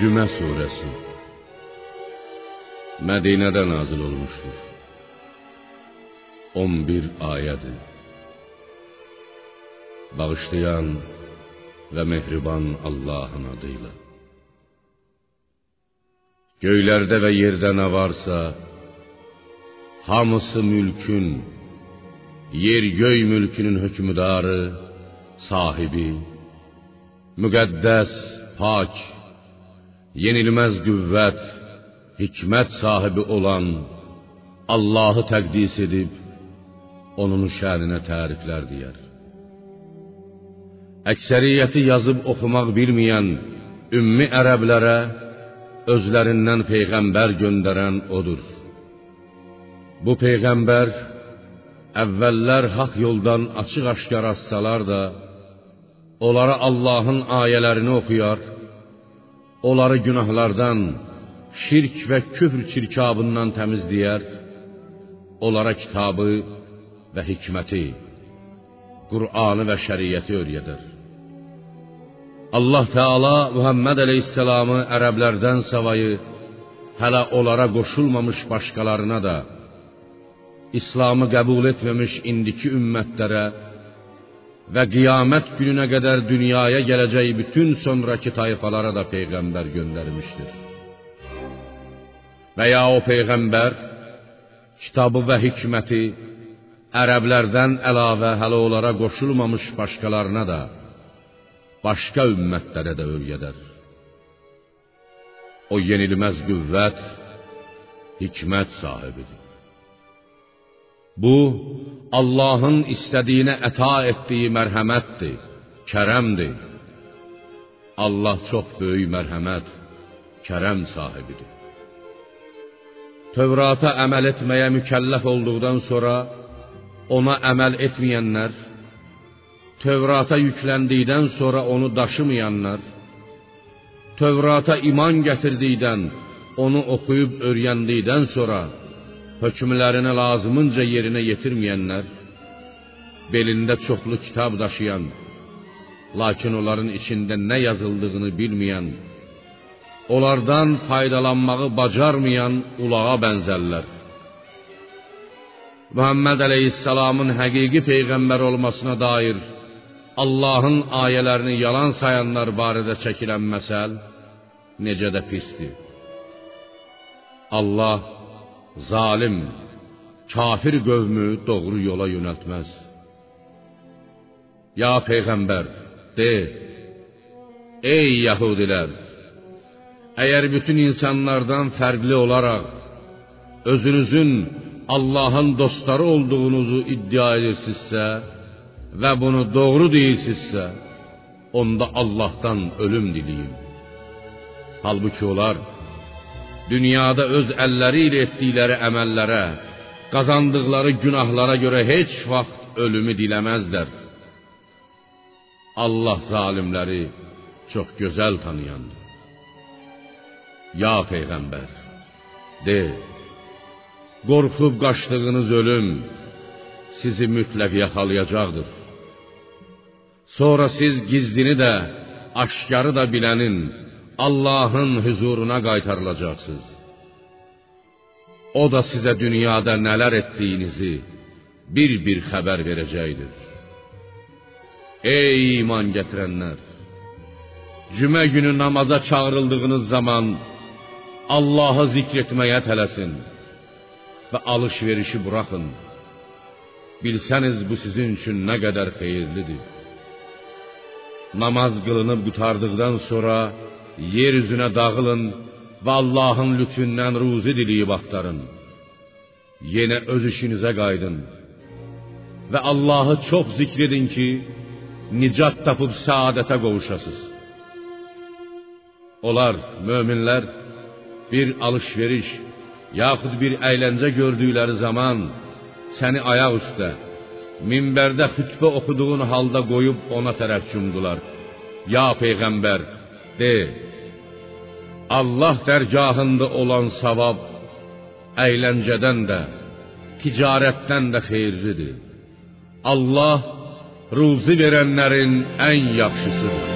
Cümə surəsi Mədinədə nazil olmuşdur. 11 ayədir. Bağışlayan və mehriban Allahın adıyla. Göylərdə və yerdə nə varsa, hamısı mülkün, yer göy mülkünün hökmdarı, sahibi, müqəddəs, pak, yenilməz qüvvət, hikmət sahibi olan Allahı təqdis edib onun şəninə təriflər deyər. Əksəriyyəti yazıb oxumaq bilməyən ümmi ərəblərə özlərindən peyğəmbər göndərən odur. Bu peyğəmbər əvvəllər haqq yoldan açıq-aşkar assalar da onlara Allahın ayələrini oxuyar, onları günahlardan, şirk və küfr çirkabından təmizləyər, onlara kitabı və hikməti, Qur'anı və şəriəti öyrədər. Allah Teala Muhammed Aleyhisselamı ərəblərdən savayı hələ onlara qoşulmamış başqalarına da İslamı qəbul etməmiş indiki ümmətlərə və qiyamət gününə qədər dünyaya gələcək bütün sonrakı tayfalara da peyğəmbər göndərmişdir. Və ya o peyğəmbər kitabı və hikməti ərəblərdən əlavə hələ onlara qoşulmamış başqalarına da başqa ümmətlərə də öyrədər. O yenilməz qüvvət, hikmət sahibidir. Bu Allahın istədiyinə əta etdiyi mərhəmətdir, kərəmdir. Allah çox böyük mərhəmət, kərəm sahibidir. Tövrata əməl etməyə mükəlləf olduqdan sonra ona əməl etməyənlər, Tövrata yükləndikdən sonra onu daşımayanlar, Tövrata iman gətirdikdən, onu oxuyub öyrəndikdən sonra hökmlərini lazımınca yerinə yetirməyənlər, belində çoxlu kitab daşıyan, lakin onların içində nə yazıldığını bilməyən, onlardan faydalanmağı bacarmayan ulağa bənzərlər. Muhammed Aleyhisselam'ın həqiqi peyğəmbər olmasına dair Allahın ayələrini yalan sayanlar barədə çəkilən məsəl necə də pisdir. Allah zalim, kafir qövmü doğru yola yönəltməz. Ya peyğəmbər, de: Ey Yahudilər, əgər bütün insanlardan fərqli olaraq özünüzün Allahın dostları olduğunuzu iddia edirsinizsə və bunu doğru deyirsinizsə, onda Allahdan ölüm diləyin. Halbuki onlar dünyada öz əlləri etdikləri əməllərə, qazandıqları günahlara görə heç vaxt ölümü diləməzlər. Allah zalimləri çox gözəl tanıyandır. Ya peyğəmbər, de: Qorxub qaçdığınız ölüm sizi mütləq yaxalayacaqdır. Sonra siz gizlini də, aşkarı da bilənin Allahın huzuruna qaytarılacaqsınız. O da sizə dünyada nələr etdiyinizi bir-bir xəbər verəcəkdir. Ey iman gətirənlər! Cümə günü namaza çağırıldığınız zaman Allahı zikr etməyə tələsin və alış-verişi buraxın. Bilsəniz bu sizin üçün nə qədər xeyirlidir. Namaz qılınıb qutardıqdan sonra yer üzünə dağılın və Allahın lütfündən ruzi diləyib axtarın. Yenə öz işinizə qayıdın və Allahı çox zikr edin ki, nicat tapıb saadətə qovuşasınız. Onlar, möminlər, bir alış-veriş, yaxud bir əyləncə gördükləri zaman səni ayaq üstə, minbərdə xütbə oxuduğun halda qoyub ona tərəf cumdular. Ya peyğəmbər, de: Allah dərgahında olan savab əyləncədən də, ticarətdən də xeyirlidir. Allah ruzi verənlərin ən yaxşısıdır.